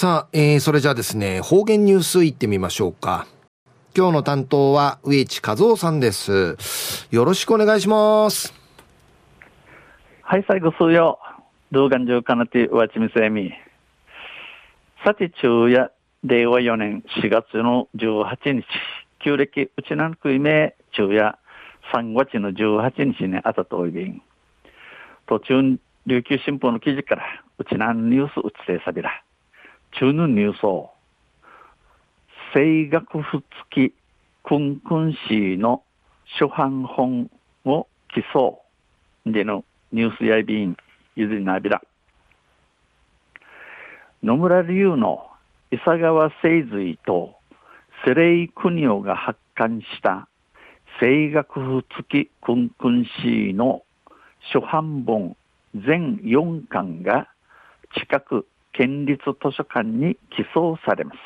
さあ、えー、それじゃあですね、方言ニュースいってみましょうか。今日の担当は植地和夫さんです。よろしくお願いします。はい、最後数曜。動画中かなてわちみせみ。さて、昼夜、令和4年4月の18日、旧暦、うちなんくいめ、昼夜、3月の18日にあたといびん。途中、琉球新報の記事から、うちなんニュースうちせさびら。中のニュースを、声楽府付き、くんくんしの初版本を起訴でのニュースやいびん、ゆずなびら。野村流の伊佐川清髄とセレイ国夫が発刊した声楽府付きくんくんしの初版本全4巻が近く県立図書館に寄贈されます。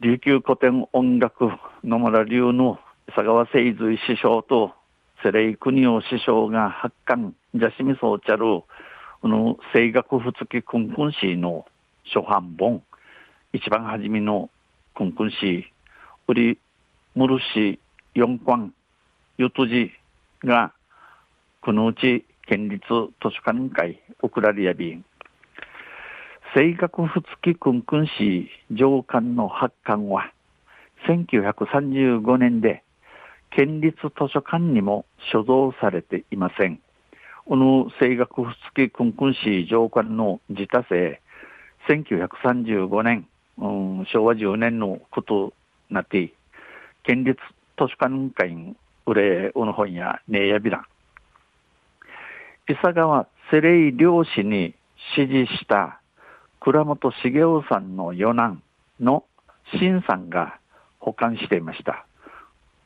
琉球古典音楽野村流の佐川清髄師匠とセレイ国夫師匠が発刊、ジャシミソーチャル、この声楽府付きくんくんしの初版本、一番初めのくんくんし、売り、むるし、四巻、ゆとじが、このうち県立図書館会、送られやびん、声楽府付きくんくんし上官の発刊は、1935年で、県立図書館にも所蔵されていません。この声楽府付きくんくんし上官の自他性、1935年、うん、昭和10年のことなって、県立図書館会員、うれ、うの本や、ねえやびら。伊佐川セレイ漁師に指示した倉本茂雄さんの四男の新さんが保管していました。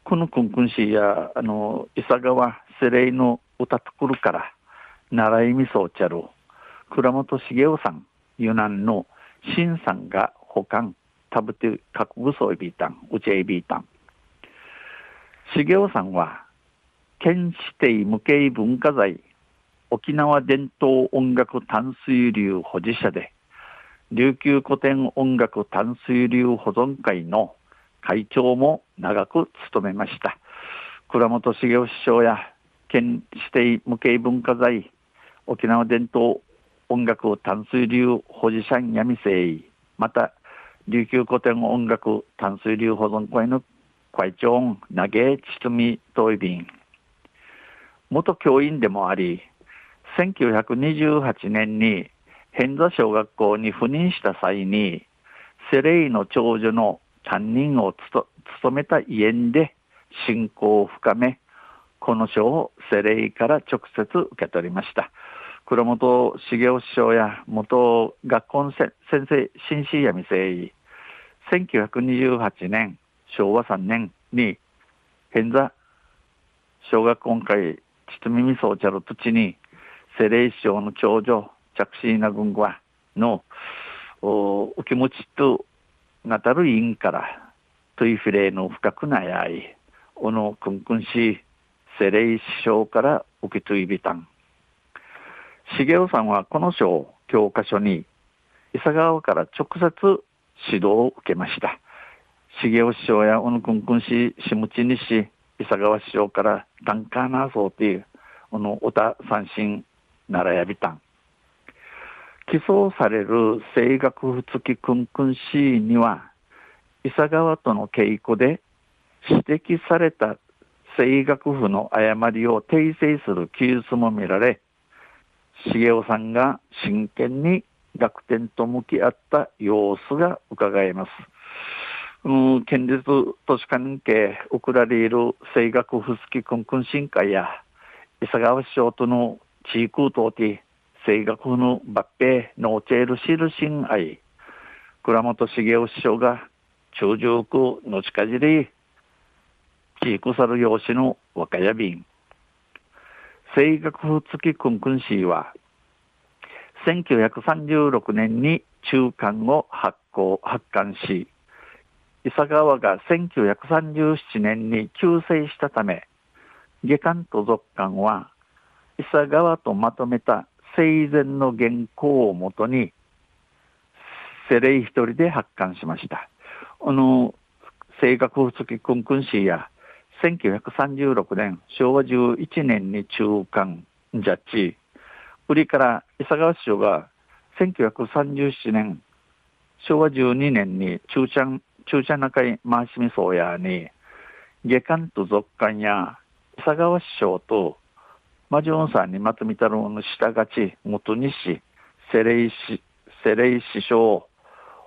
このくんくんしや、あの、伊佐川セレイの歌とくるから、習いみそちゃる、倉本茂雄さん、四男の新さんが保管、食べて各部装いびいたん、うちえびいたん。茂雄さんは、県指定無形文化財、沖縄伝統音楽淡水流保持者で、琉球古典音楽淡水流保存会の会長も長く務めました。倉本茂雄師匠や県指定無形文化財沖縄伝統音楽淡水流保持者闇生また琉球古典音楽淡水流保存会の会長投げ堤東便元教員でもあり1928年に偏座小学校に赴任した際に、セレイの長女の担任を務めた家で信仰を深め、この書をセレイから直接受け取りました。黒本茂雄師匠や元学校の先生、新シーヤミ生1928年、昭和3年に、偏座小学校会、ちとみみそうちゃる土地に、セレイ師匠の長女、着信な軍はのお気持ちとなたる因からトイフレーの深くなやいおのくんくんしセレイ師匠から受け継いびたん。茂雄さんはこの書を教科書に伊佐川から直接指導を受けました。茂雄師匠や小野くんくんししむちにし伊佐川師匠からダンカーナーソーというこのおた三振ならやびたん。起訴される声楽府付きくんくんシーンには、伊佐川との稽古で指摘された声楽府の誤りを訂正する記述も見られ、茂雄さんが真剣に楽天と向き合った様子が伺えます。うん、県立図書館系送られる声楽府付きくんくん新会や、伊佐川市長との地域空等で声楽の抜兵ノーチェールシルシン愛倉本茂雄師匠が中熟の近じり地域さる養子の若屋便。声楽付きくんくんしは1936年に中間を発行発刊し伊佐川が1937年に急成したため下巻と続刊は伊佐川とまとめた生前の原稿をもとに、セレイ一人で発刊しました。あの、性格不付きクンクンシーや、1936年、昭和11年に中間ジャッジ、売りから伊佐川市長が1937年、昭和12年に中ちゃん、中ちゃん中井回しみそうやに、下官と続官や伊佐川市長とマジョンさんにまとめたるの下勝ち、元西、セレイし、セレイ師匠、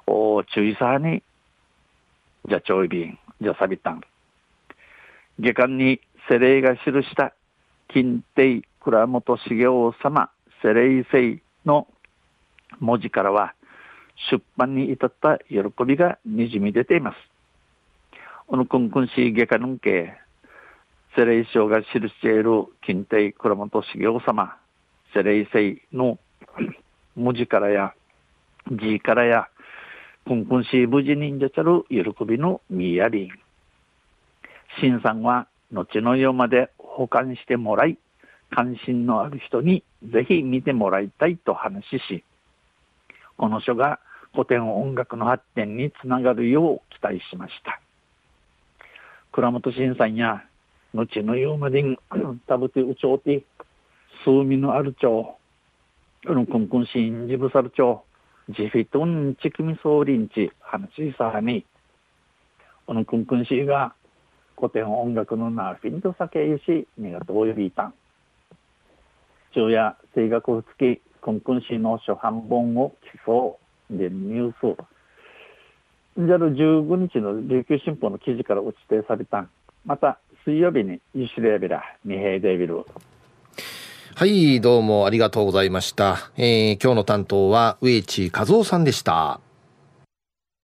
お注意さに、じゃちょいびん、じゃさびたん。下巻にセレイが記した金帝倉本茂雄様セレイ聖の文字からは出版に至った喜びがにじみ出ています。このくんくんし下下のんけ、セレイ賞が記している金帝倉本茂雄様セレイ聖の文字からや字からやくんくんしい無事にんじゃちゃる喜びのみやりん。新さんは後の世まで保管してもらい、関心のある人にぜひ見てもらいたいと話し、この書が古典音楽の発展につながるよう期待しました。倉本新さんや、後の言うまでん、たぶてうちょうて、すうみのあるちょう、うんくんくんしんじぶさるちょう、じひとんちくみそうりんち、はな話さに、うんくんくんしが、古典音楽のなフィンとさけゆし、みがとうよびいたん。昼夜、声楽をつき、くんくんしの初版本を競う、で、ニュース、じゃる15日の琉球新報の記事から落ちてされたん。また、水曜日にイシレービラミヘイデビルはい、どうもありがとうございました。えー、今日の担当は植地和夫さんでした。